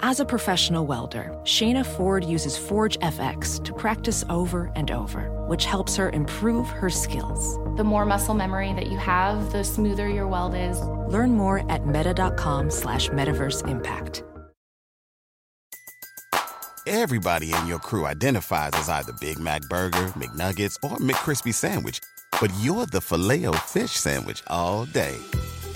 As a professional welder, Shayna Ford uses Forge FX to practice over and over, which helps her improve her skills. The more muscle memory that you have, the smoother your weld is. Learn more at meta.com slash metaverse impact. Everybody in your crew identifies as either Big Mac Burger, McNuggets, or McCrispy Sandwich, but you're the Filet-O-Fish Sandwich all day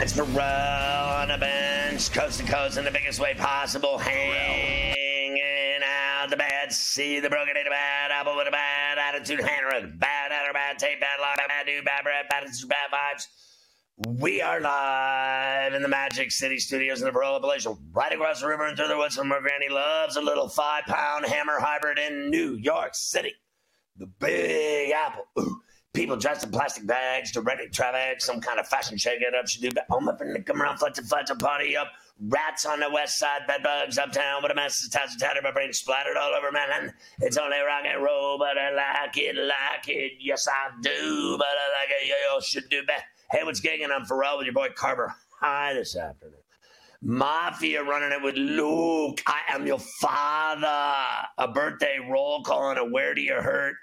It's Ferrall on a bench, coast to coast in the biggest way possible, hanging out the bad see the broken, a bad apple with a bad attitude, hand bad adder, bad tape, bad lock, bad dude, bad breath, bad attitude, bad vibes. We are live in the Magic City Studios in the Pearl Appalachian, right across the river and through the woods from where Granny loves a little five pound hammer hybrid in New York City. The Big Apple. Ooh. People dressed in plastic bags, directed traffic, some kind of fashion show get up. should do home up and come around, flex and flex, party up. Rats on the west side, bedbugs uptown, but a mess is tattered, tattered, my brain splattered all over Manhattan. It's only rock and roll, but I like it, like it. Yes, I do, but I like it. You should do better. Hey, what's gigging? I'm Ferrall with your boy Carver. Hi this afternoon. Mafia running it with Luke. I am your father. A birthday roll call on a Where Do You Hurt?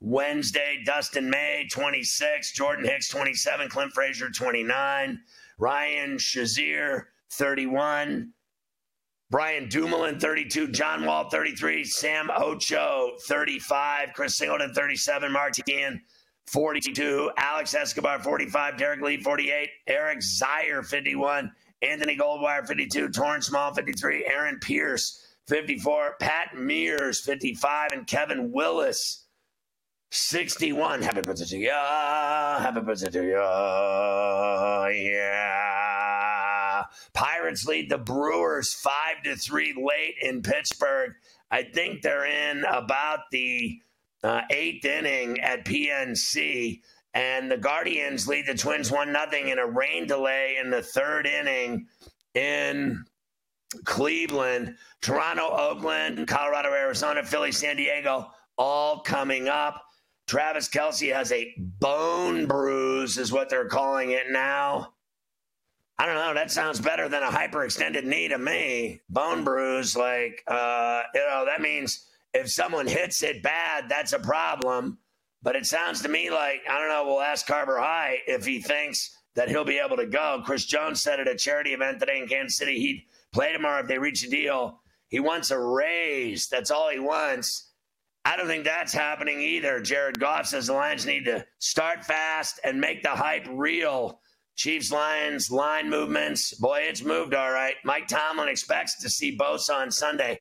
Wednesday, Dustin May, 26, Jordan Hicks, 27, Clint Frazier, 29, Ryan Shazier, 31, Brian Dumoulin, 32, John Wall, 33, Sam Ocho, 35, Chris Singleton, 37, Mark Tian, 42, Alex Escobar, 45, Derrek Lee, 48, Eric Zeier, 51, Anthony Goldwire, 52, Torrance Small, 53, Aaron Pierce, 54, Pat Mears, 55, and Kevin Willis, 61. Happy birthday to you. Happy birthday to you. Yeah. Pirates lead the Brewers 5 to 3 late in Pittsburgh. I think they're in about the uh, eighth inning at PNC. And the Guardians lead the Twins 1 0 in a rain delay in the third inning in Cleveland. Toronto, Oakland, Colorado, Arizona, Philly, San Diego, all coming up. Travis Kelce has a bone bruise, is what they're calling it now. I don't know. That sounds better than a hyperextended knee to me. Bone bruise, like, uh, you know, that means if someone hits it bad, that's a problem. But it sounds to me like, I don't know, we'll ask Carver High if he thinks that he'll be able to go. Chris Jones said at a charity event today in Kansas City he'd play tomorrow if they reach a deal. He wants a raise. That's all he wants. I don't think that's happening either. Jared Goff says the Lions need to start fast and make the hype real. Chiefs Lions line movements. Boy, it's moved all right. Mike Tomlin expects to see Bosa on Sunday.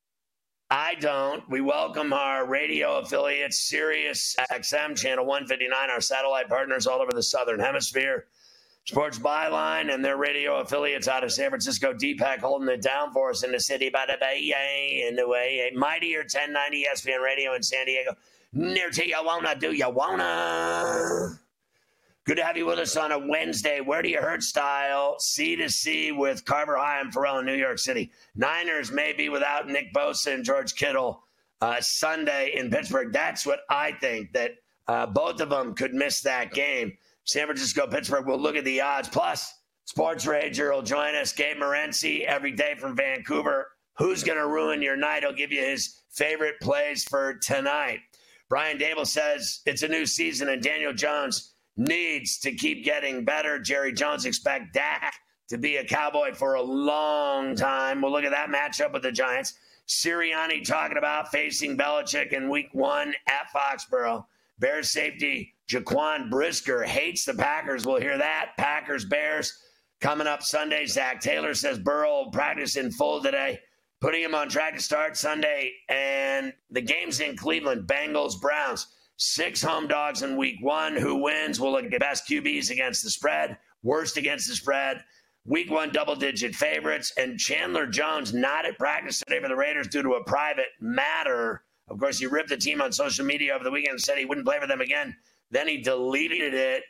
I don't. We welcome our radio affiliates, Sirius XM Channel 159, our satellite partners all over the Southern Hemisphere. Sports Byline and their radio affiliates out of San Francisco, Deepak holding it down for us in the city. By the bay, in the way, A mightier 1090 ESPN Radio in San Diego. Near to you wanna, do you wanna? Good to have you with us on a Wednesday. Where do you hurt style? C to C with Carver High and Ferrall in New York City. Niners may be without Nick Bosa and George Kittle uh, Sunday in Pittsburgh. That's what I think, that uh, both of them could miss that game. San Francisco, Pittsburgh. We'll look at the odds. Plus, Sports Rager will join us. Gabe Morency every day from Vancouver. Who's going to ruin your night? He'll give you his favorite plays for tonight. Brian Daboll says it's a new season and Daniel Jones needs to keep getting better. Jerry Jones expect Dak to be a Cowboy for a long time. We'll look at that matchup with the Giants. Sirianni talking about facing Belichick in week one at Foxborough. Bears safety Jaquan Brisker hates the Packers. We'll hear that. Packers Bears coming up Sunday. Zac Taylor says Burrow practice in full today. putting him on track to start Sunday. And the game's in Cleveland Bengals, Browns. Six home dogs in week one. Who wins? We'll look at best QBs against the spread, worst against the spread. Week one double digit favorites. And Chandler Jones not at practice today for the Raiders due to a private matter. Of course, he ripped the team on social media over the weekend and said he wouldn't play for them again. Then he deleted it.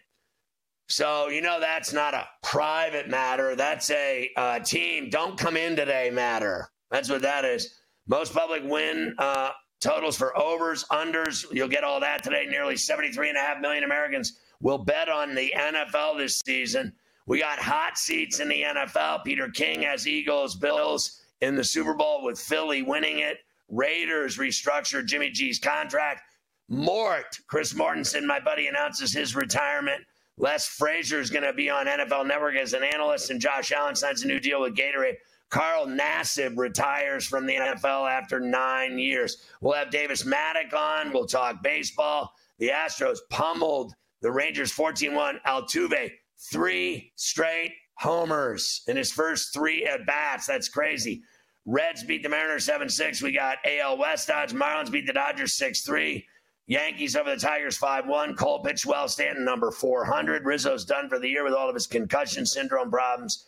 So, you know, that's not a private matter. That's a uh, team, don't come in today matter. That's what that is. Most public win uh, totals for overs, unders. You'll get all that today. Nearly 73.5 million Americans will bet on the NFL this season. We got hot seats in the NFL. Peter King has Eagles, Bills in the Super Bowl with Philly winning it. Raiders restructure Jimmy G's contract. Mort, Chris Mortensen, my buddy, announces his retirement. Les Frazier is going to be on NFL Network as an analyst, and Josh Allen signs a new deal with Gatorade. Carl Nassib retires from the NFL after nine years. We'll have Davis Maddock on. We'll talk baseball. The Astros pummeled the Rangers 14 1. Altuve, three straight homers in his first three at bats. That's crazy. Reds beat the Mariners 7 6. We got AL West odds. Marlins beat the Dodgers 6 3. Yankees over the Tigers 5 1. Cole pitched well, Stanton number 400. Rizzo's done for the year with all of his concussion syndrome problems.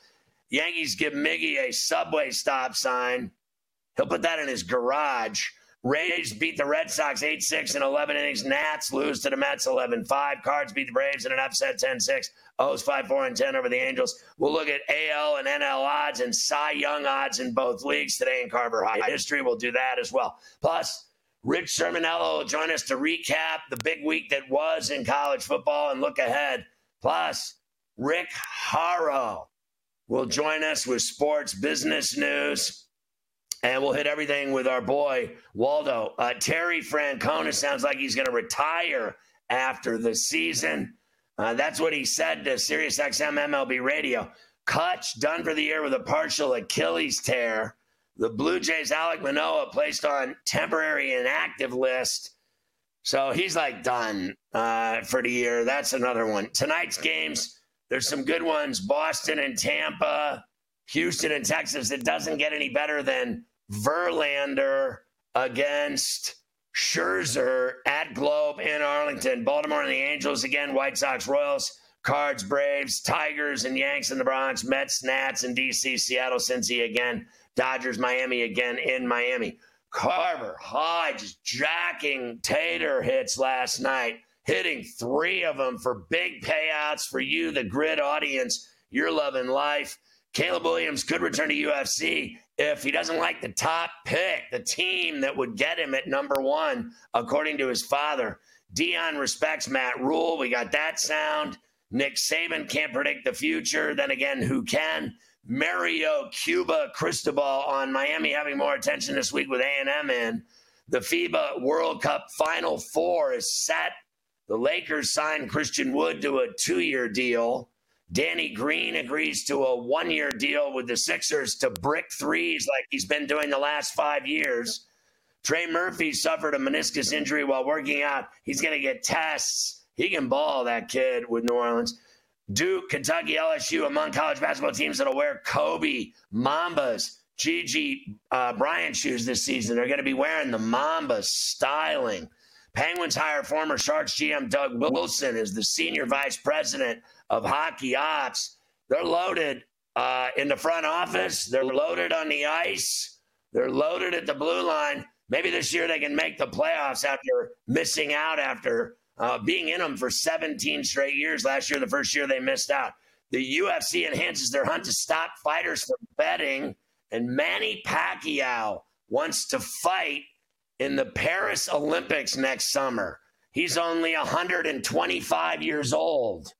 Yankees give Miggy a subway stop sign. He'll put that in his garage. Rays beat the Red Sox 8 6 in 11 innings. Nats lose to the Mets 11 5. Cards beat the Braves in an upset 10 6. O's 5 4 and 10 over the Angels. We'll look at AL and NL odds and Cy Young odds in both leagues today in Carver High History. We'll do that as well. Plus, Rich Cirminiello will join us to recap the big week that was in college football and look ahead. Plus, Rick Horrow will join us with sports business news. And we'll hit everything with our boy, Waldo. Uh, Terry Francona sounds like he's going to retire after the season. Uh, that's what he said to SiriusXM MLB Radio. Cutch done for the year with a partial Achilles tear. The Blue Jays' Alek Manoah placed on temporary inactive list. So he's like done uh, for the year. That's another one. Tonight's games there's some good ones Boston and Tampa, Houston and Texas. It doesn't get any better than Verlander against Scherzer at Globe in Arlington. Baltimore and the Angels again, White Sox, Royals, Cards, Braves, Tigers and Yanks in the Bronx, Mets, Nats in DC, Seattle, Cincy again, Dodgers, Miami again in Miami. Carver just jacking Tater hits last night hitting three of them for big payouts for you, the grid audience. You're loving life. Caleb Williams could return to USC if he doesn't like the top pick, the team that would get him at number one, according to his father. Deion respects Matt Rhule. We got that sound. Nick Saban can't predict the future. Then again, who can? Mario Cuba Cristobal on Miami having more attention this week with A&M in. The FIBA World Cup Final Four is set the Lakers signed Christian Wood to a two year deal. Danny Green agrees to a one year deal with the Sixers to brick threes like he's been doing the last five years. Trey Murphy suffered a meniscus injury while working out. He's going to get tests. He can ball, that kid, with New Orleans. Duke, Kentucky, LSU among college basketball teams that'll wear Kobe, Mambas, Gigi uh, Bryant shoes this season. They're going to be wearing the Mamba styling. Penguins hire former Sharks GM Doug Wilson as the senior vice president of hockey ops. They're loaded uh, in the front office. They're loaded on the ice. They're loaded at the blue line. Maybe this year they can make the playoffs after missing out after uh, being in them for 17 straight years. Last year, the first year they missed out. The UFC enhances their hunt to stop fighters from betting, and Manny Pacquiao wants to fight in the Paris Olympics next summer. He's only 125 years old.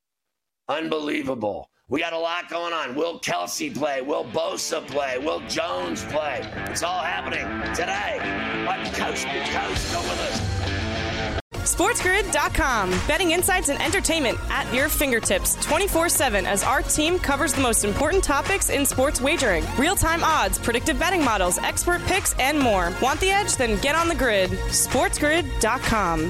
Unbelievable. We got a lot going on. Will Kelce play? Will Bosa play? Will Jones play? It's all happening today on Coast to Coast. Go with us. SportsGrid.com. Betting insights and entertainment at your fingertips 24 7 as our team covers the most important topics in sports wagering real time odds, predictive betting models, expert picks, and more. Want the edge? Then get on the grid. SportsGrid.com.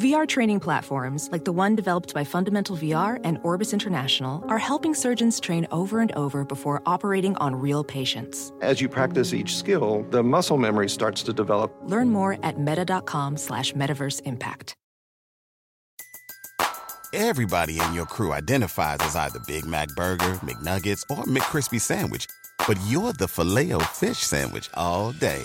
VR training platforms, like the one developed by Fundamental VR and Orbis International, are helping surgeons train over and over before operating on real patients. As you practice each skill, the muscle memory starts to develop. Learn more at meta.com slash metaverse impact. Everybody in your crew identifies as either Big Mac Burger, McNuggets, or McCrispy Sandwich. But you're the Filet-O-Fish Sandwich all day.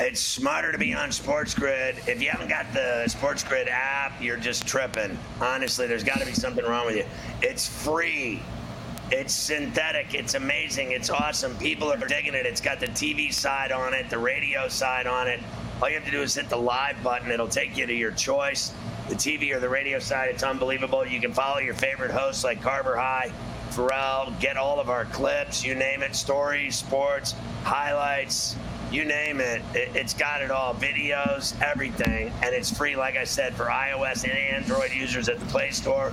It's smarter to be on Sports Grid. If you haven't got the Sports Grid app, you're just tripping. Honestly, there's got to be something wrong with you. It's free. It's synthetic. It's amazing. It's awesome. People are digging it. It's got the TV side on it, the radio side on it. All you have to do is hit the live button. It'll take you to your choice, the TV or the radio side. It's unbelievable. You can follow your favorite hosts like Carver High, Ferrall, get all of our clips, you name it, stories, sports, highlights, you name it, it, has got it all videos, everything. And it's free, like I said, for iOS and Android users at the Play Store.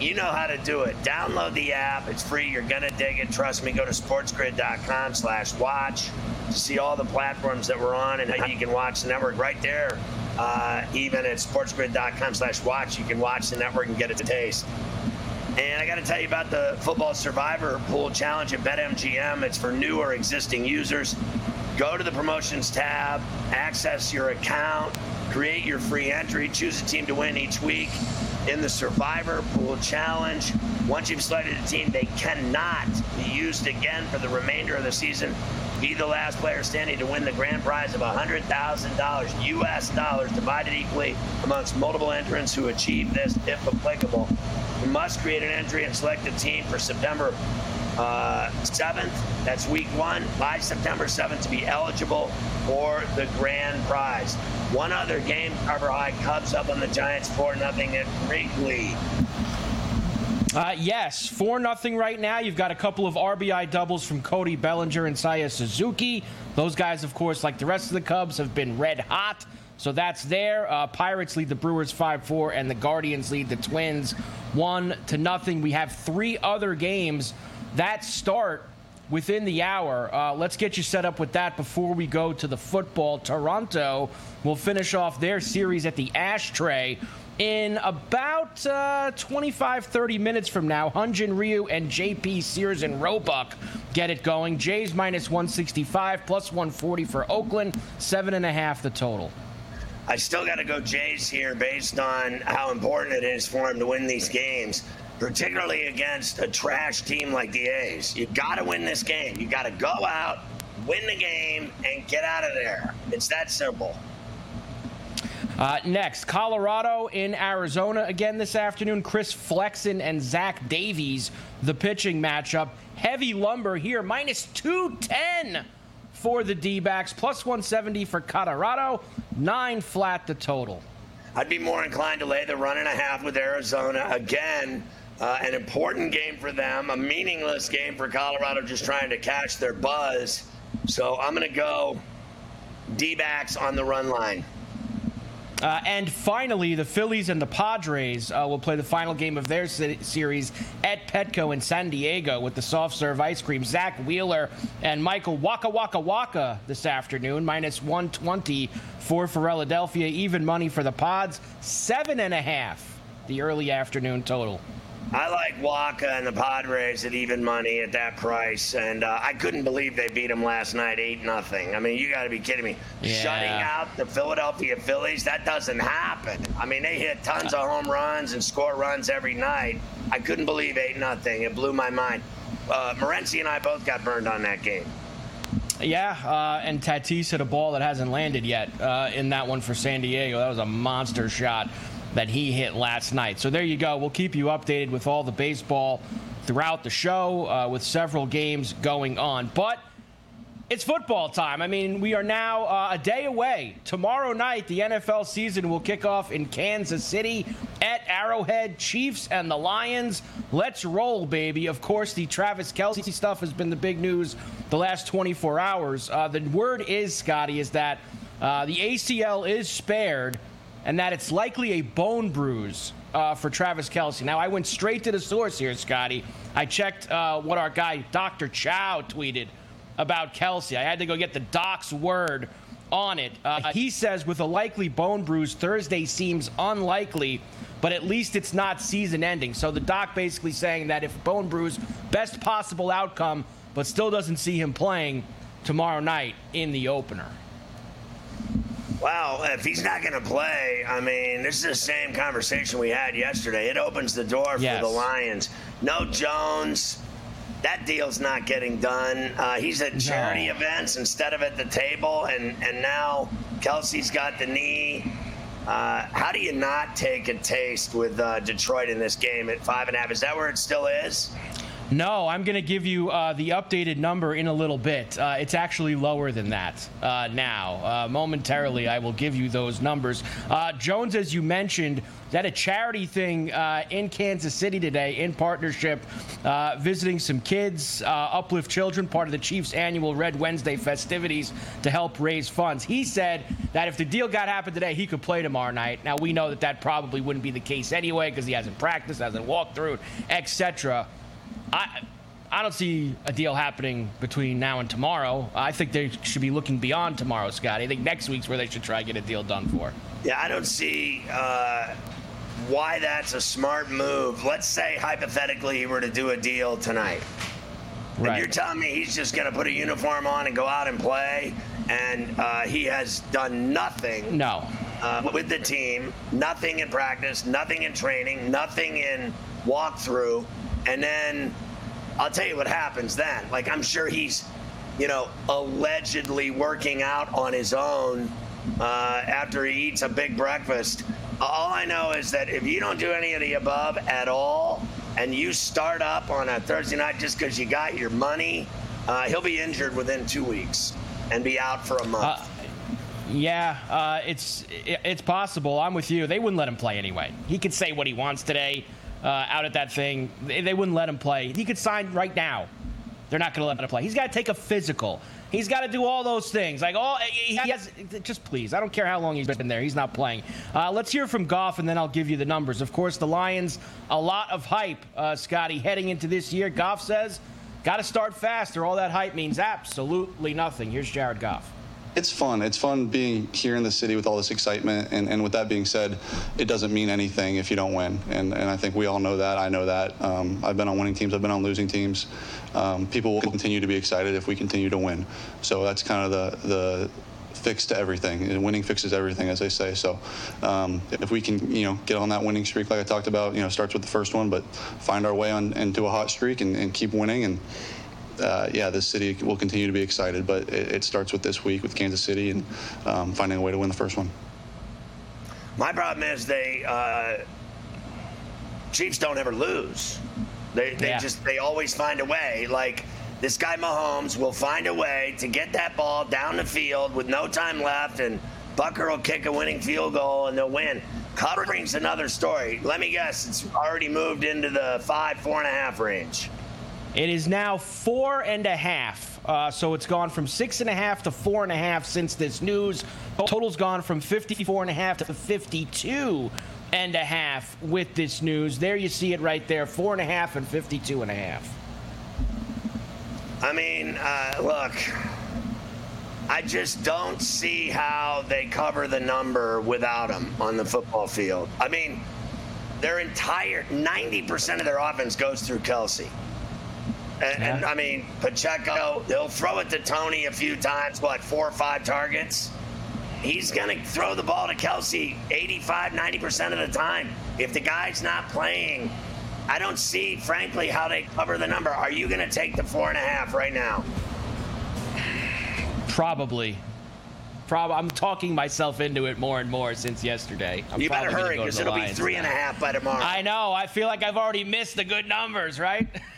You know how to do it. Download the app. It's free. You're going to dig it. Trust me. Go to sportsgrid.com slash watch to see all the platforms that we're on and how you can watch the network right there. Uh, even at sportsgrid.com slash watch, you can watch the network and get it to taste. And I got to tell you about the Football Survivor Pool Challenge at BetMGM. It's for new or existing users. Go to the promotions tab, access your account, create your free entry, choose a team to win each week in the Survivor Pool Challenge. Once you've selected a team, they cannot be used again for the remainder of the season. Be the last player standing to win the grand prize of $100,000 US dollars divided equally amongst multiple entrants who achieve this if applicable. You must create an entry and select a team for September uh, 7th. That's week one by September 7th to be eligible for the grand prize. One other game, Carver High Cubs up on the Giants 4 nothing at Wrigley. Uh, yes, 4 nothing right now. You've got a couple of RBI doubles from Cody Bellinger and Seiya Suzuki. Those guys, of course, like the rest of the Cubs, have been red hot. So that's there. Uh, Pirates lead the Brewers 5 4, and the Guardians lead the Twins 1 to nothing. We have three other games that start within the hour. Uh, let's get you set up with that before we go to the football. Toronto will finish off their series at the Ashtray in about uh, 25, 30 minutes from now. Hyun-Jin Ryu and JP Sears and Roebuck get it going. Jays minus 165, plus 140 for Oakland, seven and a half the total. I still got to go Jays here based on how important it is for him to win these games particularly against a trash team like the A's. You got to win this game. You got to go out, win the game, and get out of there. It's that simple. Uh, next, Colorado in Arizona again this afternoon. Chris Flexen and Zach Davies, the pitching matchup. Heavy lumber here, minus 210 for the D backs, plus 170 for Colorado, nine flat the total. I'd be more inclined to lay the run and a half with Arizona. Again, uh, an important game for them, a meaningless game for Colorado just trying to catch their buzz. So I'm going to go D backs on the run line. Uh, and finally, the Phillies and the Padres uh, will play the final game of their series at Petco in San Diego with the soft serve ice cream. Zack Wheeler and Michael Wacha Waka Waka this afternoon, minus 120 for Philadelphia. Even money for the Pods, seven and a half the early afternoon total. I like Wacha and the Padres at even money at that price, and uh, I couldn't believe they beat them last night, eight nothing. I mean, you got to be kidding me! Yeah. Shutting out the Philadelphia Phillies, that doesn't happen. I mean, they hit tons of home runs and score runs every night. I couldn't believe eight nothing. It blew my mind. uh, Morency and I both got burned on that game. Yeah, uh, and Tatis hit a ball that hasn't landed yet uh, in that one for San Diego. That was a monster shot that he hit last night. So there you go. We'll keep you updated with all the baseball throughout the show uh, with several games going on. But it's football time. I mean, we are now uh, a day away. Tomorrow night, the NFL season will kick off in Kansas City at Arrowhead. Chiefs and the Lions. Let's roll, baby. Of course, the Travis Kelce stuff has been the big news the last 24 hours. Uh, the word is, Scotty, is that uh, the ACL is spared and that it's likely a bone bruise uh, for Travis Kelce. Now, I went straight to the source here, Scotty. I checked uh, what our guy, Dr. Chao, tweeted about Kelce. I had to go get the doc's word on it. Uh, he says with a likely bone bruise, Thursday seems unlikely, but at least it's not season ending. So the doc basically saying that if bone bruise, best possible outcome, but still doesn't see him playing tomorrow night in the opener. Wow, if he's not going to play, I mean, this is the same conversation we had yesterday. It opens the door yes. for the Lions. No Jones, that deal's not getting done. Uh, he's at charity no. events instead of at the table, and and now Kelce's got the knee. Uh, how do you not take a taste with uh, Detroit in this game at five and a half? Is that where it still is? No, I'm going to give you uh, the updated number in a little bit. Uh, it's actually lower than that uh, now. Uh, momentarily, I will give you those numbers. Uh, Jones, as you mentioned, that a charity thing uh, in Kansas City today in partnership, visiting some kids, Uplift Children, part of the Chiefs' annual Red Wednesday festivities to help raise funds. He said that if the deal got happened today, he could play tomorrow night. Now, we know that that probably wouldn't be the case anyway because he hasn't practiced, hasn't walked through etc. I I don't see a deal happening between now and tomorrow. I think they should be looking beyond tomorrow, Scott. I think next week's where they should try to get a deal done for. Yeah, I don't see uh, why that's a smart move. Let's say hypothetically he were to do a deal tonight. Right. And you're telling me he's just going to put a uniform on and go out and play, and uh, he has done nothing. No. Uh, with the team, nothing in practice, nothing in training, nothing in walkthrough and then I'll tell you what happens then. Like, I'm sure he's, you know, allegedly working out on his own uh, after he eats a big breakfast. All I know is that if you don't do any of the above at all, and you start up on a Thursday night just because you got your money, uh, he'll be injured within two weeks and be out for a month. Uh, yeah, uh, it's it's possible. I'm with you. They wouldn't let him play anyway. He could say what he wants today uh, out at that thing. They, they wouldn't let him play. He could sign right now. They're not going to let him play. He's got to take a physical. He's got to do all those things. Like all he has. Just please, I don't care how long he's been there. He's not playing. Uh, let's hear from Goff, and then I'll give you the numbers. Of course, the Lions. A lot of hype, uh, Scotty, heading into this year. Goff says, "Got to start fast, or all that hype means absolutely nothing." Here's Jared Goff it's fun. It's fun being here in the city with all this excitement. And, and with that being said, it doesn't mean anything if you don't win. And, and I think we all know that. I know that. Um, I've been on winning teams, I've been on losing teams. Um, people will continue to be excited if we continue to win. So that's kind of the, the fix to everything. And winning fixes everything, as they say. So um, if we can, you know, get on that winning streak like I talked about, you know, starts with the first one, but find our way on into a hot streak and, and keep winning and uh, yeah, this city will continue to be excited, but it, it starts with this week with Kansas City and um, finding a way to win the first one. My problem is they uh, Chiefs don't ever lose. They they yeah. just they always find a way. Like this guy Mahomes will find a way to get that ball down the field with no time left, and Butker will kick a winning field goal and they'll win. Covering's another story. Let me guess, it's already moved into the five, four and a half range. It is now four and a half. Uh, so it's gone from six and a half to four and a half since this news. Total's gone from 54 and a half to 52 and a half with this news. There you see it right there four and a half and 52 and a half. I mean, uh, look, I just don't see how they cover the number without him on the football field. I mean, their entire 90% of their offense goes through Kelce. And, yeah. and, I mean, Pacheco, he'll throw it to Toney a few times, what, four or five targets? He's going to throw the ball to Kelce 85, 90% of the time. If the guy's not playing, I don't see, frankly, how they cover the number. Are you going to take the four and a half right now? Probably. Prob- I'm talking myself into it more and more since yesterday. I'm you better hurry because go it'll be three and a half by tomorrow. I know. I feel like I've already missed the good numbers, right?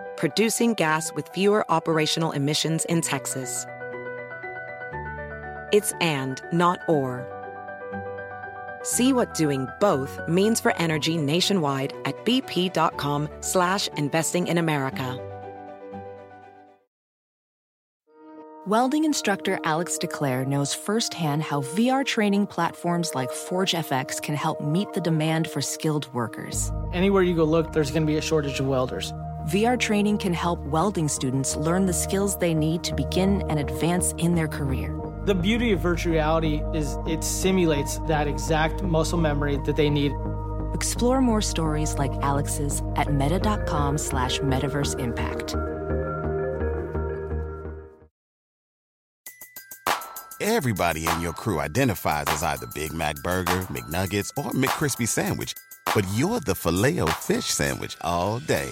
producing gas with fewer operational emissions in Texas. It's and, not or. See what doing both means for energy nationwide at bp.com slash investing in America. Welding instructor Alex DeClaire knows firsthand how VR training platforms like ForgeFX can help meet the demand for skilled workers. Anywhere you go look, there's going to be a shortage of welders. VR training can help welding students learn the skills they need to begin and advance in their career. The beauty of virtual reality is it simulates that exact muscle memory that they need. Explore more stories like Alex's at meta.com slash metaverse impact. Everybody in your crew identifies as either Big Mac Burger, McNuggets, or McCrispy Sandwich, but you're the filet fish Sandwich all day.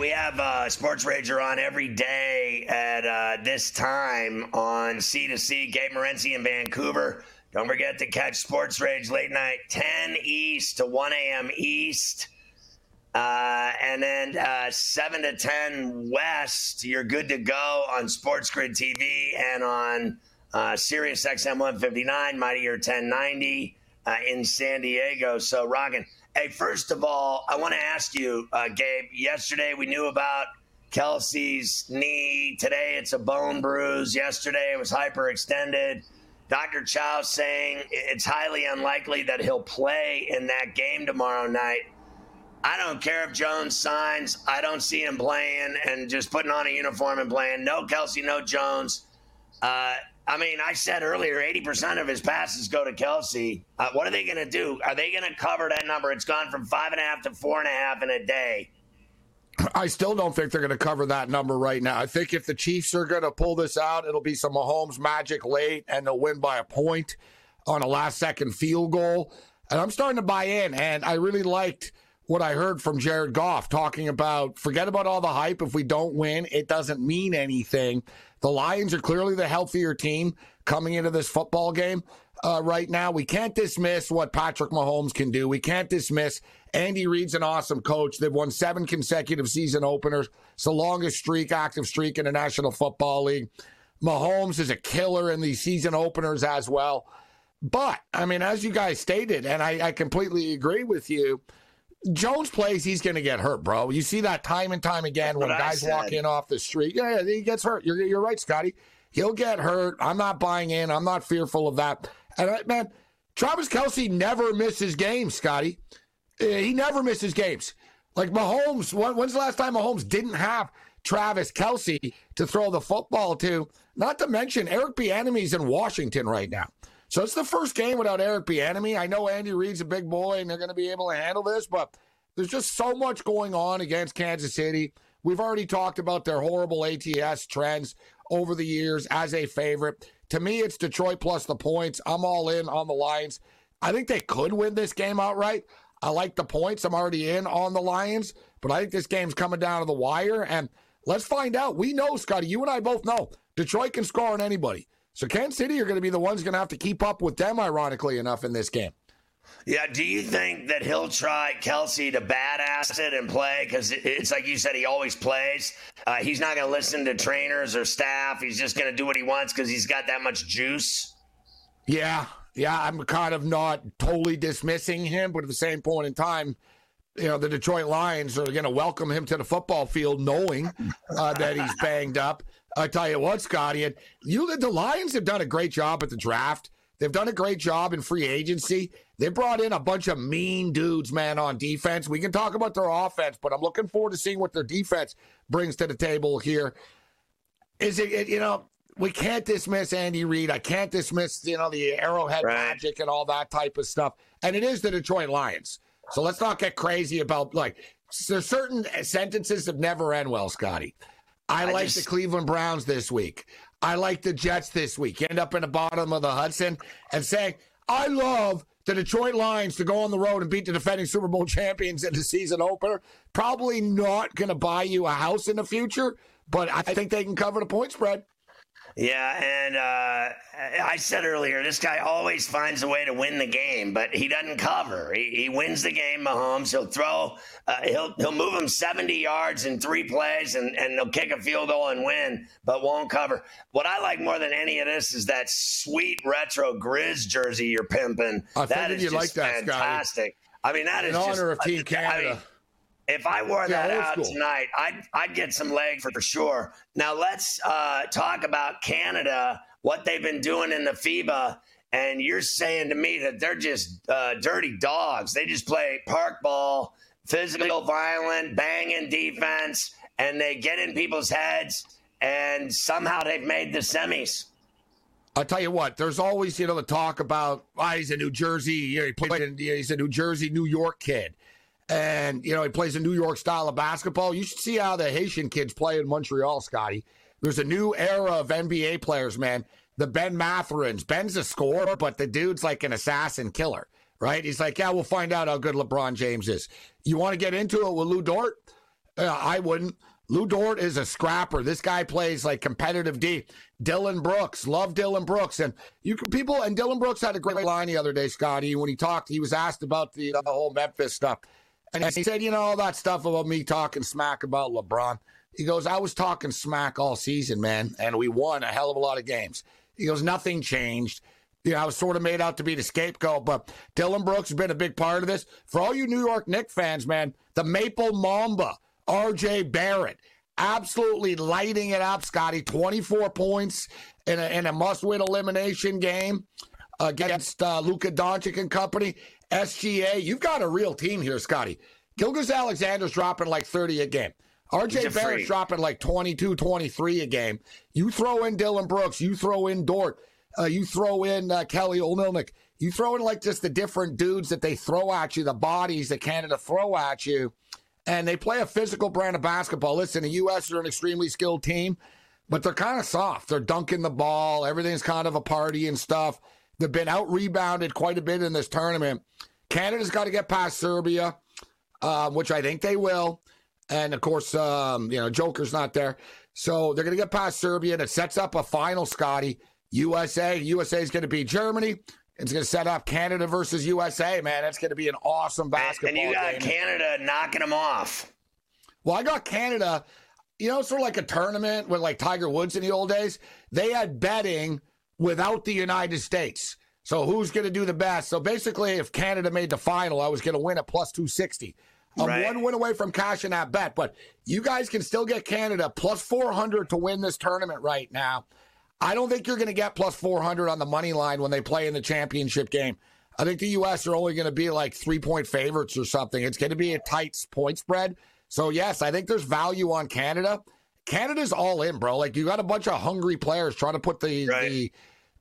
We have uh, Sports Rager on every day at uh, this time on C2C. Gabe Morency in Vancouver. Don't forget to catch Sports Rage late night, 10 East to 1 a.m. East. Uh, and then uh, 7 to 10 West, you're good to go on Sports Grid TV and on uh, Sirius XM 159, Mighty Year 1090 uh, in San Diego. So, rocking. Hey, first of all, I want to ask you, uh, Gabe. Yesterday we knew about Kelce's knee. Today it's a bone bruise. Yesterday it was hyperextended. Dr. Chao saying it's highly unlikely that he'll play in that game tomorrow night. I don't care if Jones signs. I don't see him playing and just putting on a uniform and playing. No Kelce, no Jones. Uh, I mean, I said earlier, 80% of his passes go to Kelce. Uh, what are they going to do? Are they going to cover that number? It's gone from five and a half to four and a half in a day. I still don't think they're going to cover that number right now. I think if the Chiefs are going to pull this out, it'll be some Mahomes magic late, and they'll win by a point on a last second field goal. And I'm starting to buy in, and I really liked what I heard from Jared Goff talking about forget about all the hype. If we don't win, it doesn't mean anything. The Lions are clearly the healthier team coming into this football game uh, right now. We can't dismiss what Patrick Mahomes can do. We can't dismiss Andy Reid's an awesome coach. They've won seven consecutive season openers. It's the longest streak, active streak in the National Football League. Mahomes is a killer in these season openers as well. But, I mean, as you guys stated, and I, I completely agree with you, Jones plays, he's going to get hurt, bro. You see that time and time again when guys walk in off the street. Yeah, yeah, he gets hurt. You're, you're right, Scotty. He'll get hurt. I'm not buying in. I'm not fearful of that. And, uh, man, Travis Kelce never misses games, Scotty. Uh, he never misses games. Like Mahomes, when's the last time Mahomes didn't have Travis Kelce to throw the football to? Not to mention Eric Bieniemy's in Washington right now. So it's the first game without Eric Bieniemy. I know Andy Reid's a big boy and they're going to be able to handle this, but there's just so much going on against Kansas City. We've already talked about their horrible ATS trends over the years as a favorite. To me, it's Detroit plus the points. I'm all in on the Lions. I think they could win this game outright. I like the points. I'm already in on the Lions, but I think this game's coming down to the wire. And let's find out. We know, Scotty, you and I both know Detroit can score on anybody. So Kansas City are going to be the ones going to have to keep up with them, ironically enough, in this game. Yeah, do you think that he'll try Kelce to badass it and play? Because it's like you said, he always plays. Uh, he's not going to listen to trainers or staff. He's just going to do what he wants because he's got that much juice. Yeah, yeah, I'm kind of not totally dismissing him, but at the same point in time, you know, the Detroit Lions are going to welcome him to the football field knowing uh, that he's banged up. I tell you what, Scotty, and you the Lions have done a great job at the draft. They've done a great job in free agency. They brought in a bunch of mean dudes, man, on defense. We can talk about their offense, but I'm looking forward to seeing what their defense brings to the table here. Is it, you know, we can't dismiss Andy Reid. I can't dismiss, you know, the arrowhead right. magic and all that type of stuff. And it is the Detroit Lions. So let's not get crazy about like there's certain sentences that never end well, Scotty. I, I like just... the Cleveland Browns this week. I like the Jets this week. You end up in the bottom of the Hudson and saying, I love the Detroit Lions to go on the road and beat the defending Super Bowl champions in the season opener. Probably not going to buy you a house in the future, but I think they can cover the point spread. Yeah, and uh, I said earlier, this guy always finds a way to win the game, but he doesn't cover. He, he wins the game, Mahomes. He'll throw, uh, he'll he'll move him 70 yards in three plays, and, and they'll kick a field goal and win, but won't cover. What I like more than any of this is that sweet retro Grizz jersey you're pimping. I that is you like that, fantastic. Scotty. I mean, that in is honor just, of Team Canada. I mean, if I wore yeah, that out school. tonight, I'd I'd get some leg for for sure. Now let's uh, talk about Canada, what they've been doing in the FIBA, and you're saying to me that they're just uh, dirty dogs. They just play park ball, physical, violent, banging defense, and they get in people's heads, and somehow they've made the semis. I'll tell you what. There's always, you know, the talk about oh, he's a New Jersey. You know, he played in, he's a New Jersey, New York kid and you know he plays a New York style of basketball. You should see how the Haitian kids play in Montreal, Scotty. There's a new era of NBA players, man. The Ben Mathurin's. Ben's a scorer, but the dude's like an assassin killer, right? He's like, yeah, we'll find out how good LeBron James is. You want to get into it with Lu Dort? Uh, I wouldn't. Lu Dort is a scrapper. This guy plays like competitive D. Dillon Brooks, love Dillon Brooks, and you can, people. And Dillon Brooks had a great line the other day, Scotty, when he talked. He was asked about the, the whole Memphis stuff. And he said, you know, all that stuff about me talking smack about LeBron. He goes, I was talking smack all season, man, and we won a hell of a lot of games. He goes, nothing changed. You know, I was sort of made out to be the scapegoat, but Dillon Brooks has been a big part of this. For all you New York Knicks fans, man, the Maple Mamba, RJ Barrett, absolutely lighting it up, Scotty. 24 points in a, in a must win elimination game against uh, Luka Doncic and company. SGA, you've got a real team here, Scotty. Gilgeous-Alexander's dropping like 30 a game. RJ Barrett's dropping like 22, 23 a game. You throw in Dillon Brooks, you throw in Dort, uh, you throw in uh, Kelly Olynyk, you throw in like just the different dudes that they throw at you, the bodies that Canada throw at you, and they play a physical brand of basketball. Listen, the U.S. are an extremely skilled team, but they're kind of soft. They're dunking the ball. Everything's kind of a party and stuff. They've been out rebounded quite a bit in this tournament. Canada's got to get past Serbia, uh, which I think they will. And of course, um, you know, Joker's not there. So they're going to get past Serbia, and it sets up a final, Scotty. USA. USA is going to beat Germany. It's going to set up Canada versus USA, man. That's going to be an awesome basketball And you got game. Canada knocking them off. Well, I got Canada, you know, sort of like a tournament with like Tiger Woods in the old days. They had betting without the United States. So who's going to do the best? So basically, if Canada made the final, I was going to win at plus 260. I'm right. one win away from cashing that bet, but you guys can still get Canada plus 400 to win this tournament right now. I don't think you're going to get plus 400 on the money line when they play in the championship game. I think the U.S. are only going to be like three point favorites or something. It's going to be a tight point spread. So, yes, I think there's value on Canada. Canada's all in, bro. Like, you got a bunch of hungry players trying to put the, right. the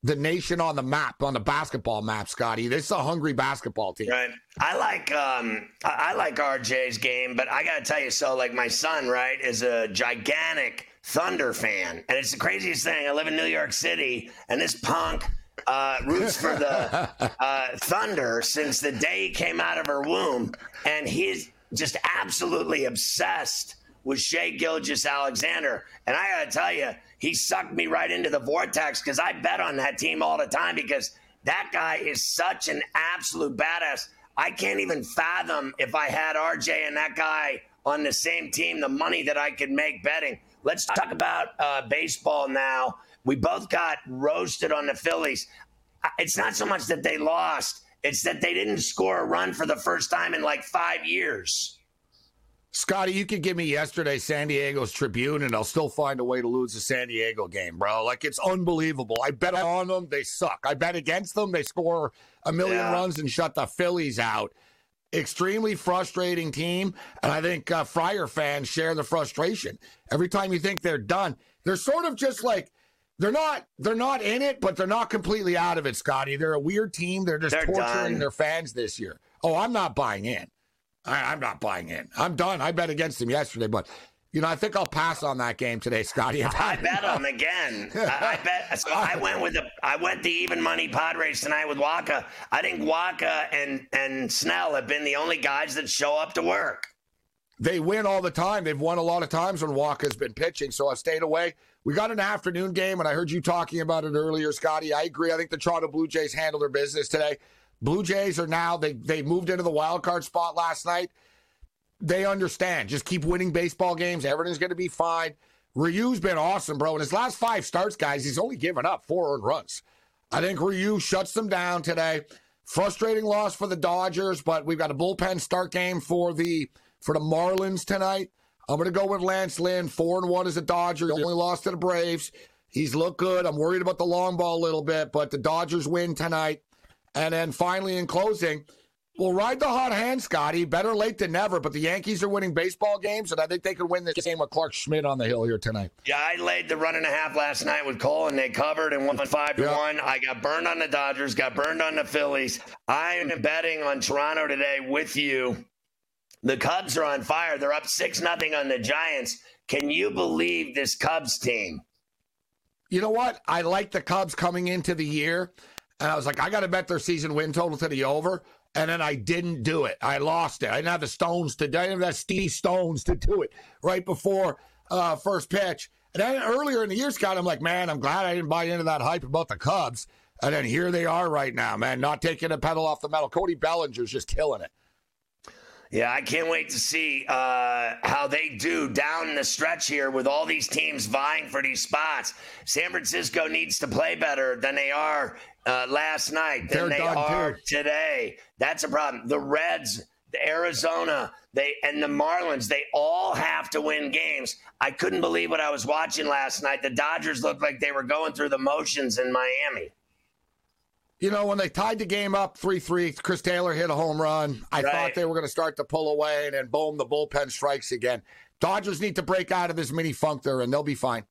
the nation on the map, on the basketball map, Scotty. This is a hungry basketball team. Right. I like um I like RJ's game, but I gotta tell you, so like my son, right, is a gigantic Thunder fan. And it's the craziest thing. I live in New York City, and this punk uh, roots for the uh, Thunder since the day he came out of her womb. And he's just absolutely obsessed with Shai Gilgeous-Alexander. And I got to tell you, he sucked me right into the vortex because I bet on that team all the time because That guy is such an absolute badass. I can't even fathom if I had RJ and that guy on the same team, the money that I could make betting. Let's talk about uh, baseball now. We both got roasted on the Phillies. It's not so much that they lost, it's that they didn't score a run for the first time in like five years. Scotty, you could give me yesterday San Diego's Tribune, and I'll still find a way to lose the San Diego game, bro. Like it's unbelievable. I bet on them, they suck. I bet against them, they score a million yeah. runs and shut the Phillies out. Extremely frustrating team, and I think uh, Friar fans share the frustration. Every time you think they're done, they're sort of just like they're not they're not in it, but they're not completely out of it, Scotty. They're a weird team. They're just they're torturing done. their fans this year. Oh, I'm not buying in. I, am not buying in. I'm done. I bet against him yesterday, but you know, I think I'll pass on that game today, Scotty. I bet him again. I, I, bet. So I went with the I went the even money Padres tonight with Wacha. I think Wacha and and Snell have been the only guys that show up to work. They win all the time. They've won a lot of times when Wacha's been pitching. So I stayed away. We got an afternoon game, and I heard you talking about it earlier, Scotty. I agree. I think the Toronto Blue Jays handled their business today. Blue Jays are now they they moved into the wild card spot last night. They understand. Just keep winning baseball games. Everything's going to be fine. Ryu's been awesome, bro. In his last five starts, guys, he's only given up four earned runs. I think Ryu shuts them down today. Frustrating loss for the Dodgers, but we've got a bullpen start game for the for the Marlins tonight. I'm going to go with Lance Lynn. Four and one as a Dodger. He only lost to the Braves. He's looked good. I'm worried about the long ball a little bit, but the Dodgers win tonight. And then finally, in closing, we'll ride the hot hand, Scotty. Better late than never. But the Yankees are winning baseball games, and I think they could win this game with Clarke Schmidt on the hill here tonight. Yeah, I laid the run and a half last night with Cole, and they covered and won five to one. I got burned on the Dodgers, got burned on the Phillies. I am betting on Toronto today with you. The Cubs are on fire. They're up six nothing on the Giants. Can you believe this Cubs team? You know what? I like the Cubs coming into the year. And I was like, I got to bet their season win total to the over. And then I didn't do it. I lost it. I didn't have the stones to. I didn't have that Steve Stones to do it right before uh, first pitch. And then earlier in the year, Scott, I'm like, man, I'm glad I didn't buy into that hype about the Cubs. And then here they are right now, man, not taking a pedal off the metal. Cody Bellinger's just killing it. Yeah, I can't wait to see uh, how they do down the stretch here with all these teams vying for these spots. San Francisco needs to play better than they are uh, last night, than They're they are too. today. That's a problem. The Reds, the Arizona, they and the Marlins, they all have to win games. I couldn't believe what I was watching last night. The Dodgers looked like they were going through the motions in Miami you know, when they tied the game up 3 3, Chris Taylor hit a home run. I right. thought they were going to start to pull away, and then boom, the bullpen strikes again. Dodgers need to break out of this mini funk there, and they'll be fine.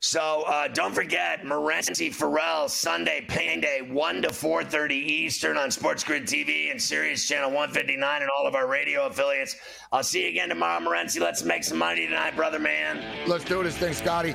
So uh, don't forget Morency Ferrall Sunday Pain Day, one to four thirty Eastern on SportsGrid TV and Sirius Channel one fifty nine and all of our radio affiliates. I'll see you again tomorrow, Morency. Let's make some money tonight, brother man. Let's do this thing, Scotty.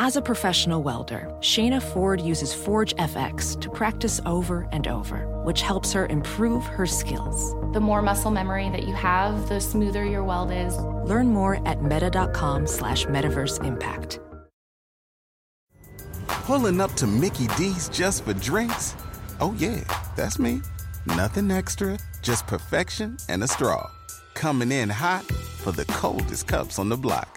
As a professional welder, Shayna Ford uses Forge FX to practice over and over, which helps her improve her skills. The more muscle memory that you have, the smoother your weld is. Learn more at meta.com slash metaverse impact. Pulling up to Mickey D's just for drinks? Oh yeah, that's me. Nothing extra, just perfection and a straw. Coming in hot for the coldest cups on the block.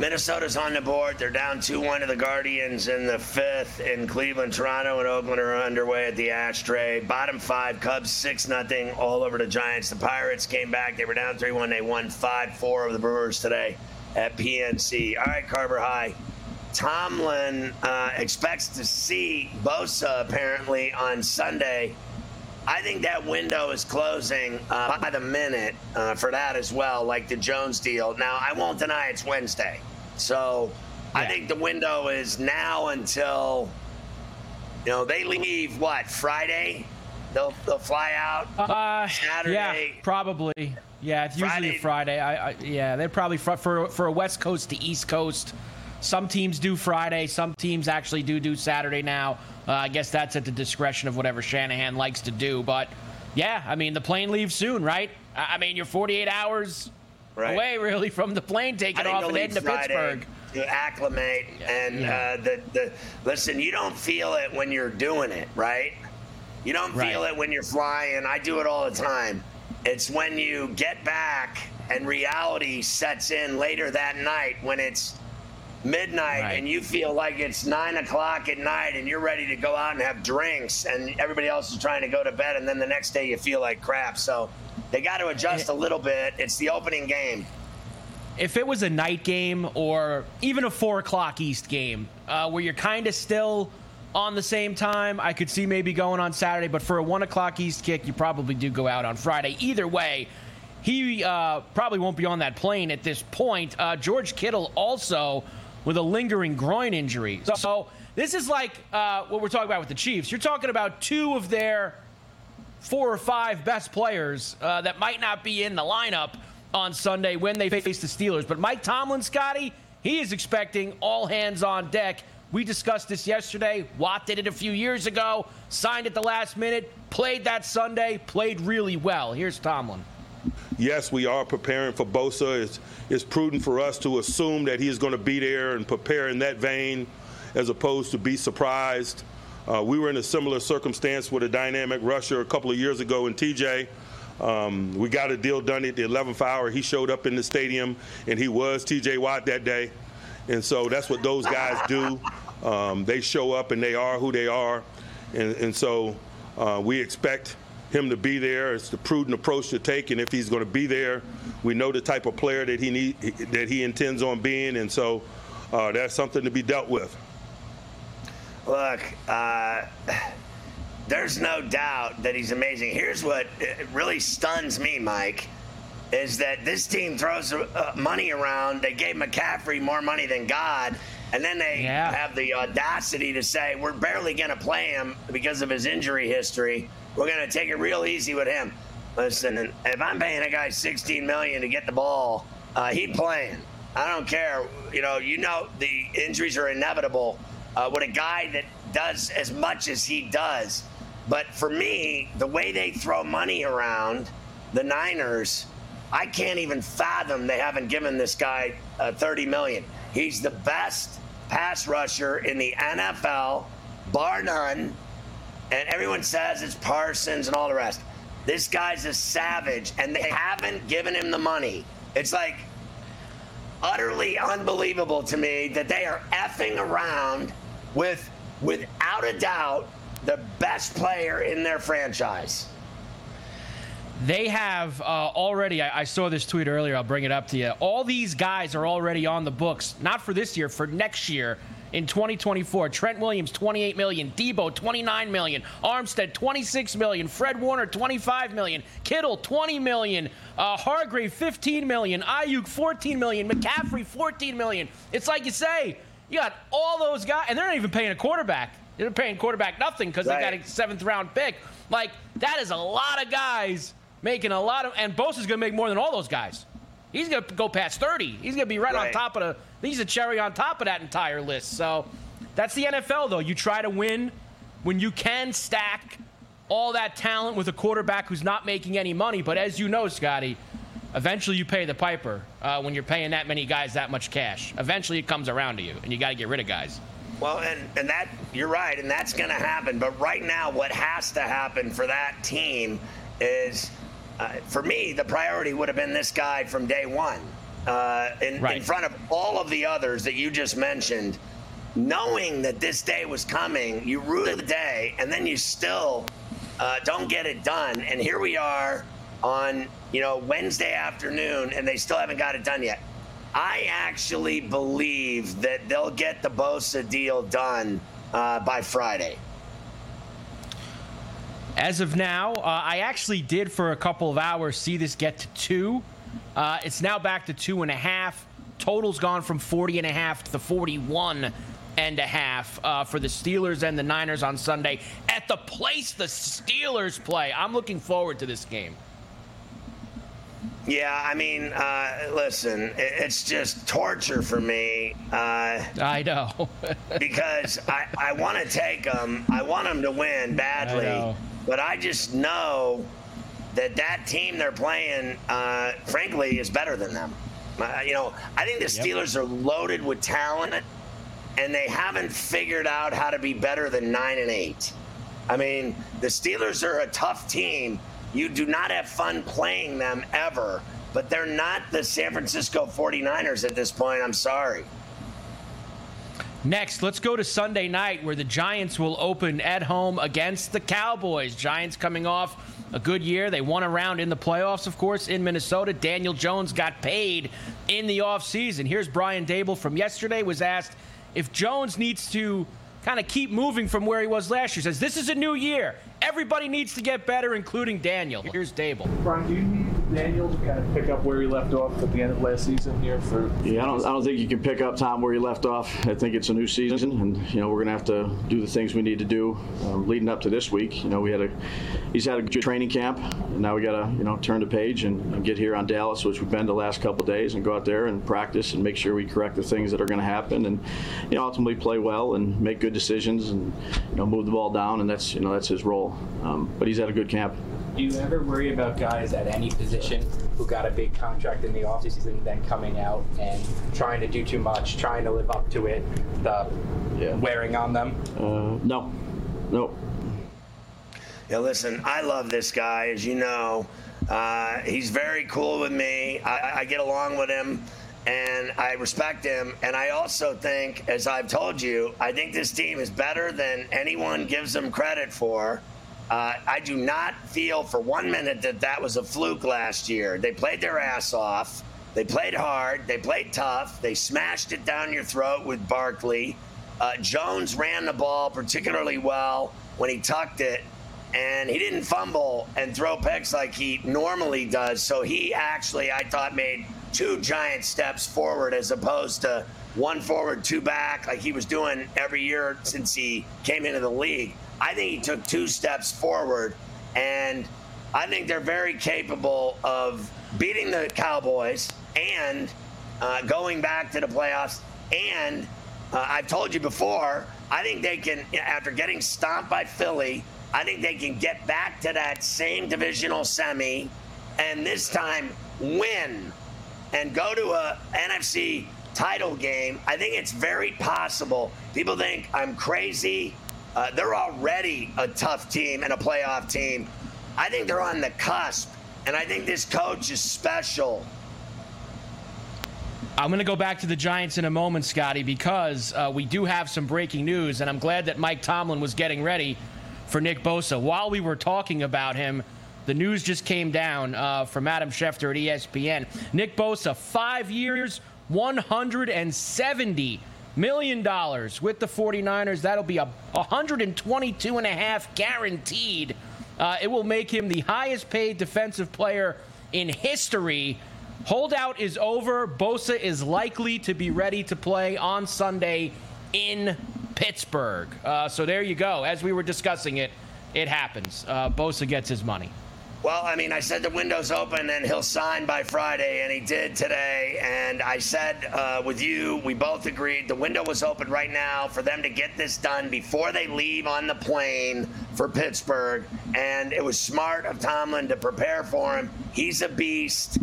Minnesota's on the board. They're down 2 1 to the Guardians in the fifth. In Cleveland, Toronto, and Oakland are underway at the Ashtray. Bottom five, Cubs 6 0 all over the Giants. The Pirates came back. They were down 3 1. They won 5 4 of the Brewers today at PNC. All right, Carver High. Tomlin uh, expects to see Bosa apparently on Sunday. I think that window is closing uh, by the minute uh, for that as well, like the Jones deal. Now, I won't deny it's Wednesday. So yeah. I think the window is now until, you know, they leave what, Friday? They'll, they'll fly out uh, Saturday. Yeah, probably. Yeah, it's usually Friday. a Friday. I, I, yeah, they're probably for, for for a West Coast to East Coast. Some teams do Friday. Some teams actually do do Saturday now. Uh, I guess that's at the discretion of whatever Shanahan likes to do. But yeah, I mean the plane leaves soon, right? I mean you're 48 hours right. away really from the plane taking off and heading to Pittsburgh to acclimate and yeah. uh, the the listen. You don't feel it when you're doing it, right? You don't feel it when you're flying. I do it all the time. It's when you get back and reality sets in later that night when it's midnight right. and you feel like it's nine o'clock at night and you're ready to go out and have drinks and everybody else is trying to go to bed and then the next day you feel like crap. So they got to adjust a little bit. It's the opening game. If it was a night game or even a four o'clock East game uh, where you're kind of still on the same time, I could see maybe going on Saturday. But for a one o'clock East kick, you probably do go out on Friday. Either way, he uh, probably won't be on that plane at this point. Uh, George Kittle also with a lingering groin injury. So, this is like uh, what we're talking about with the Chiefs. You're talking about two of their four or five best players uh, that might not be in the lineup on Sunday when they face the Steelers. But Mike Tomlin, Scotty, he is expecting all hands on deck. We discussed this yesterday. Watt did it a few years ago, signed at the last minute, played that Sunday, played really well. Here's Tomlin yes, we are preparing for Bosa. It's, it's prudent for us to assume that he is going to be there and prepare in that vein as opposed to be surprised. Uh, we were in a similar circumstance with a dynamic rusher a couple of years ago in TJ. Um, we got a deal done at the 11th hour. He showed up in the stadium, and he was TJ Watt that day. And so that's what those guys do. Um, they show up and they are who they are. And, and so uh, we expect him to be there. It's the prudent approach to take, and if he's going to be there, we know the type of player that he need that he intends on being, and so uh, that's something to be dealt with. Look, uh, there's no doubt that he's amazing. Here's what really stuns me, Mike. Is that this team throws uh, money around? They gave McCaffrey more money than God, and then they yeah. have the audacity to say we're barely going to play him because of his injury history. We're going to take it real easy with him. Listen, if I'm paying a guy 16 million to get the ball, uh, he's playing. I don't care. You know, you know the injuries are inevitable uh, with a guy that does as much as he does. But for me, the way they throw money around, the Niners, I can't even fathom they haven't given this guy uh, 30 million. He's the best pass rusher in the NFL, bar none and everyone says it's Parsons and all the rest. This guy's a savage, and they haven't given him the money. It's like utterly unbelievable to me that they are effing around with, without a doubt, the best player in their franchise. They have uh, already, I, I, saw this tweet earlier, I'll bring it up to you. All these guys are already on the books, not for this year, for next year in 2024. Trent Williams, 28 million. Deebo, 29 million. Armstead, 26 million. Fred Warner, 25 million. Kittle, 20 million. Uh, Hargrave, 15 million. Aiyuk, 14 million. McCaffrey, 14 million. It's like you say, you got all those guys, and they're not even paying a quarterback. They're paying quarterback nothing because right. they got a seventh round pick. Like, that is a lot of guys making a lot of, and Bosa's going to make more than all those guys. He's going to go past 30. He's going to be right, right, on top of the. He's a cherry on top of that entire list. So that's the NFL, though. You try to win when you can stack all that talent with a quarterback who's not making any money. But as you know, Scotty, eventually you pay the piper uh, when you're paying that many guys that much cash. Eventually it comes around to you, and you got to get rid of guys. Well, and, and that you're right, and that's going to happen. But right now, what has to happen for that team is, uh, for me, the priority would have been this guy from day one, uh, in, right. in front of all of the others that you just mentioned. Knowing that this day was coming, you rue the day, and then you still uh, don't get it done. And here we are on you know Wednesday afternoon, and they still haven't got it done yet. I actually believe that they'll get the Bosa deal done uh, by Friday. As of now, uh, I actually did for a couple of hours see this get to two. Uh, it's now back to two and a half. Total's gone from 40 and a half to the 41 and a half uh, for the Steelers and the Niners on Sunday at the place the Steelers play. I'm looking forward to this game. Yeah, I mean, uh, listen, it's just torture for me. Uh, I know. because I, I want to take them. I want them to win badly. I but I just know that that team they're playing, uh, frankly, is better than them. Uh, you know, I think the Steelers yep. are loaded with talent, and they haven't figured out how to be better than nine and eight. I mean, the Steelers are a tough team you do not have fun playing them ever, but they're not the San Francisco 49ers at this point. I'm sorry. Next, let's go to Sunday night where the Giants will open at home against the Cowboys. Giants coming off a good year. They won a round in the playoffs, of course, in Minnesota. Daniel Jones got paid in the offseason. Here's Brian Daboll from yesterday was asked if Jones needs to kind of keep moving from where he was last year. Says this is a new year. Everybody needs to get better, including Daniel. Here's Daboll. Brian, do you need Daniel to kind of pick up where he left off at the end of last season here for? Yeah, I don't, I don't think you can pick up Tom where he left off. I think it's a new season, and you know we're gonna have to do the things we need to do um, leading up to this week. You know, we had a he's had a good training camp, and now we gotta you know turn the page and, and get here on Dallas, which we've been the last couple days, and go out there and practice and make sure we correct the things that are going to happen, and you know ultimately play well and make good decisions and you know move the ball down, and that's you know that's his role. Um, but he's had a good camp. Do you ever worry about guys at any position who got a big contract in the offseason then coming out and trying to do too much, trying to live up to it, the yeah. wearing on them? Uh, no. No. Yeah, listen, I love this guy, as you know. Uh, he's very cool with me. I, I get along with him and I respect him. And I also think, as I've told you, I think this team is better than anyone gives them credit for. Uh, I do not feel for one minute that that was a fluke last year. They played their ass off. They played hard. They played tough. They smashed it down your throat with Barkley. Uh, Jones ran the ball particularly well when he tucked it, and he didn't fumble and throw picks like he normally does. So he actually, I thought, made two giant steps forward as opposed to one forward, two back, like he was doing every year since he came into the league. I think he took two steps forward, and I think they're very capable of beating the Cowboys and uh, going back to the playoffs. And uh, I've told you before, I think they can, after getting stomped by Philly, I think they can get back to that same divisional semi and this time win and go to a NFC title game. I think it's very possible. People think I'm crazy. Uh, they're already a tough team and a playoff team. I think they're on the cusp, and I think this coach is special. I'm going to go back to the Giants in a moment, Scotty, because uh, we do have some breaking news, and I'm glad that Mike Tomlin was getting ready for Nick Bosa. While we were talking about him, the news just came down uh, from Adam Schefter at ESPN. Nick Bosa, five years, 170 million dollars with the 49ers. That'll be a 122 and a half guaranteed. Uh, it will make him the highest paid defensive player in history. Holdout is over. Bosa is likely to be ready to play on Sunday in Pittsburgh. Uh, so there you go. As we were discussing it, it happens. Uh, Bosa gets his money. Well, I mean, I said the window's open and he'll sign by Friday, and he did today. And I said uh, with you, we both agreed the window was open right now for them to get this done before they leave on the plane for Pittsburgh. And it was smart of Tomlin to prepare for him. He's a beast.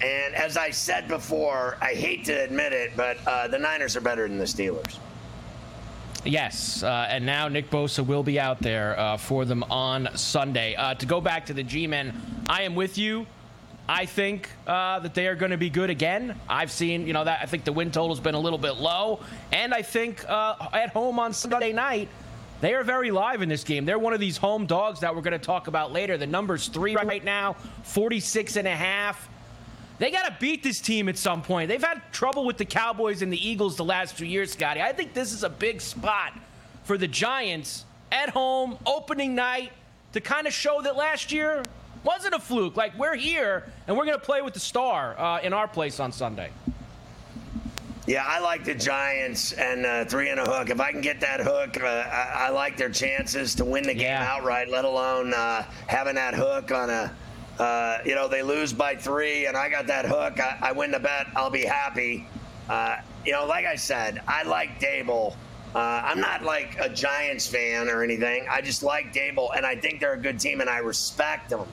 And as I said before, I hate to admit it, but uh, the Niners are better than the Steelers. Yes, uh, and now Nick Bosa will be out there uh, for them on Sunday. Uh, to go back to the G-men, I am with you. I think uh, that they are going to be good again. I've seen, you know, that I think the win total's been a little bit low, and I think uh, at home on Sunday night. They are very live in this game. They're one of these home dogs that we're going to talk about later. The number's three right now, 46 and a half. They got to beat this team at some point. They've had trouble with the Cowboys and the Eagles the last two years, Scotty. I think this is a big spot for the Giants at home, opening night, to kind of show that last year wasn't a fluke. Like, we're here, and we're going to play with the star uh, in our place on Sunday. Yeah, I like the Giants and uh, three and a hook. If I can get that hook, uh, I, I, like their chances to win the game yeah. outright, let alone uh, having that hook on a uh, you know, they lose by three, and I got that hook. I, I win the bet. I'll be happy. Uh, you know, like I said, I like Daboll. Uh, I'm not like a Giants fan or anything. I just like Daboll, and I think they're a good team, and I respect them.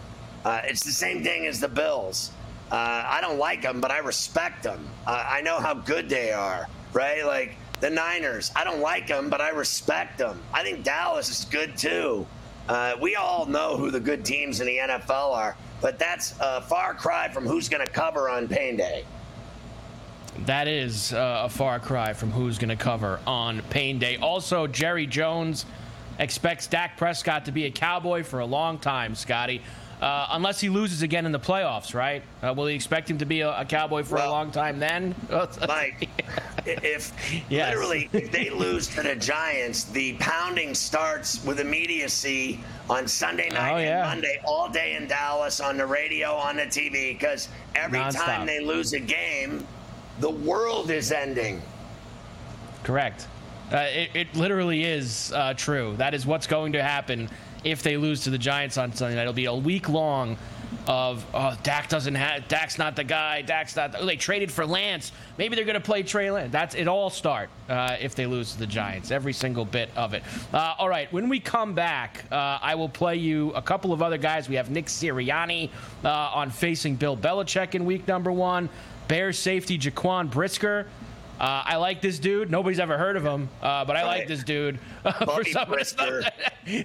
Uh, it's the same thing as the Bills. Uh, I don't like them, but I respect them. I know how good they are, right? Like the Niners. I don't like them, but I respect them. I think Dallas is good too. we all know who the good teams in the NFL are but that's a far cry from who's going to cover on pain day. That is uh, a far cry from who's going to cover on pain day. Also, Jerry Jones expects Dak Prescott to be a Cowboy for a long time, Scotty. Uh, unless he loses again in the playoffs, right? Uh, will he expect him to be a, a Cowboy for well, a long time then? Mike, if yes. literally if they lose to the Giants, the pounding starts with immediacy on Sunday night oh, yeah. and Monday, all day in Dallas, on the radio, on the TV, because every Non-stop. time they lose a game, the world is ending. Correct. Uh, it, it, literally is uh, true. That is what's going to happen if they lose to the Giants on Sunday night. It'll be a week long of oh Dak doesn't have Dak's not the guy. Dak's not. The, they traded for Lance. Maybe they're going to play Trey Lance. That's it. All start uh, if they lose to the Giants. Every single bit of it. Uh, all right. When we come back, uh, I will play you a couple of other guys. We have Nick Sirianni uh, on facing Bill Belichick in week number one. Bears safety Jaquan Brisker uh, I like this dude. Nobody's ever heard of him, uh, but I right. like this dude uh, for some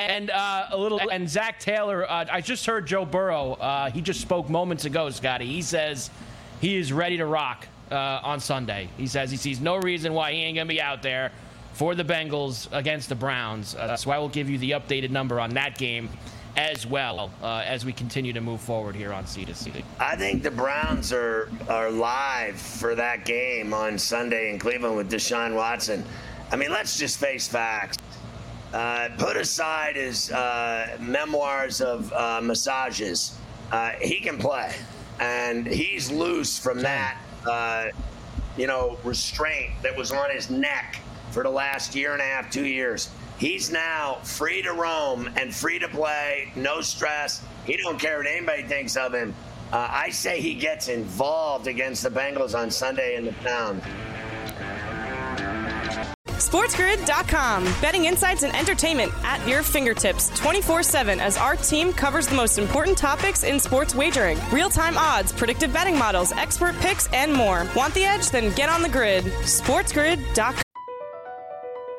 and uh, a little and Zac Taylor. Uh, I just heard Joe Burrow. Uh, he just spoke moments ago, Scotty. He says he is ready to rock on Sunday. He says he sees no reason why he ain't gonna be out there for the Bengals against the Browns. so I will give you the updated number on that game as well uh, as we continue to move forward here on C2C. I think the Browns are are live for that game on Sunday in Cleveland with Deshaun Watson. I mean, let's just face facts. Uh, put aside his uh, memoirs of uh, massages. Uh, he can play, and he's loose from that, uh, you know, restraint that was on his neck for the last year and a half, two years. He's now free to roam and free to play, no stress. He don't care what anybody thinks of him. Uh, I say he gets involved against the Bengals on Sunday in the town. SportsGrid.com. Betting insights and entertainment at your fingertips 24 7 as our team covers the most important topics in sports wagering real time odds, predictive betting models, expert picks, and more. Want the edge? Then get on the grid. SportsGrid.com.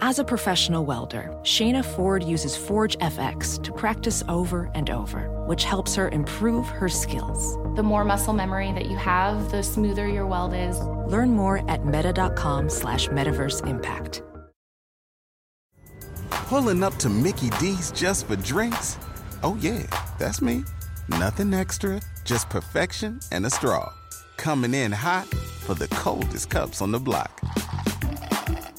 As a professional welder, Shayna Ford uses Forge FX to practice over and over, which helps her improve her skills. The more muscle memory that you have, the smoother your weld is. Learn more at meta.com slash metaverse impact. Pulling up to Mickey D's just for drinks? Oh yeah, that's me. Nothing extra, just perfection and a straw. Coming in hot for the coldest cups on the block.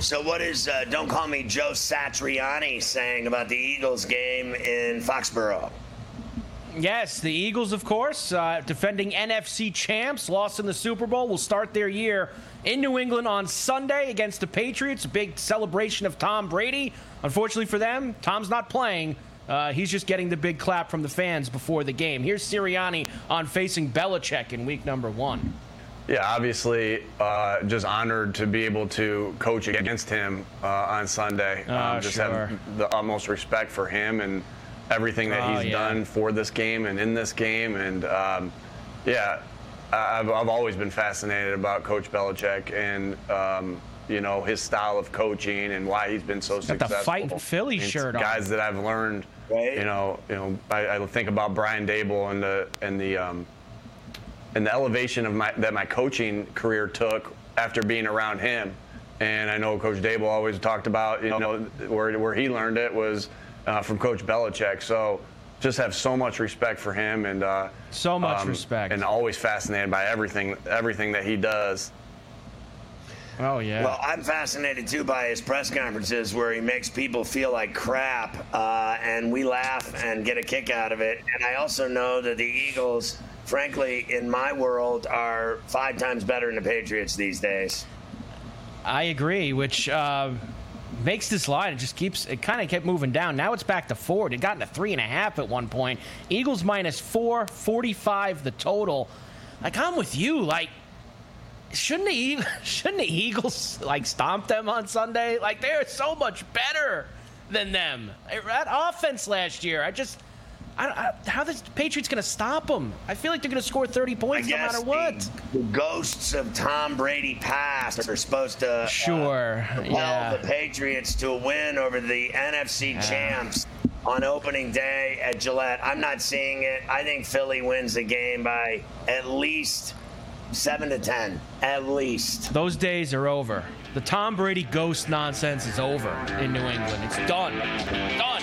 So, what is uh, Don't Call Me Joe Satriani saying about the Eagles game in Foxborough? Yes, the Eagles, of course, uh, defending NFC champs, lost in the Super Bowl, will start their year in New England on Sunday against the Patriots. A big celebration of Tom Brady. Unfortunately for them, Tom's not playing. Uh, he's just getting the big clap from the fans before the game. Here's Sirianni on facing Belichick in week number one. Yeah, obviously, uh, just honored to be able to coach against him uh, on Sunday. Oh, um, just sure. have the utmost respect for him and everything that Oh, he's yeah. done for this game and in this game. And um, yeah, I- I've, I've always been fascinated about Coach Belichick and um, you know his style of coaching and why he's been so Got the. Fight Philly And shirt on. Guys that I've learned, you know, you know, I, I think about Brian Daboll and the and the um, and the elevation of my that my coaching career took after being around him. And I know Coach Daboll always talked about, you know, where where he learned it was uh, from Coach Belichick. So just have so much respect for him and uh, so much respect, and always fascinated by everything everything that he does. Oh yeah. Well, I'm fascinated too by his press conferences where he makes people feel like crap, uh, and we laugh and get a kick out of it. And I also know that the Eagles, frankly, in my world, are five times better than the Patriots these days. I agree, which uh, makes this line. It just keeps. It kind of kept moving down. Now it's back to four. It got to three and a half at one point. Eagles minus four, 45 the total. Like I'm with you. Like shouldn't the shouldn't the Eagles like stomp them on Sunday? Like they're so much better than them. That offense last year. I just. I, I, how the Patriots going to stop them? I feel like they're going to score 30 points no matter what. The, the ghosts of Tom Brady past are supposed to uh, Sure, propel yeah. the Patriots to a win over the NFC champs on opening day at Gillette. I'm not seeing it. I think Philly wins the game by at least seven to ten, at least. Those days are over. The Tom Brady ghost nonsense is over in New England. It's done. Done.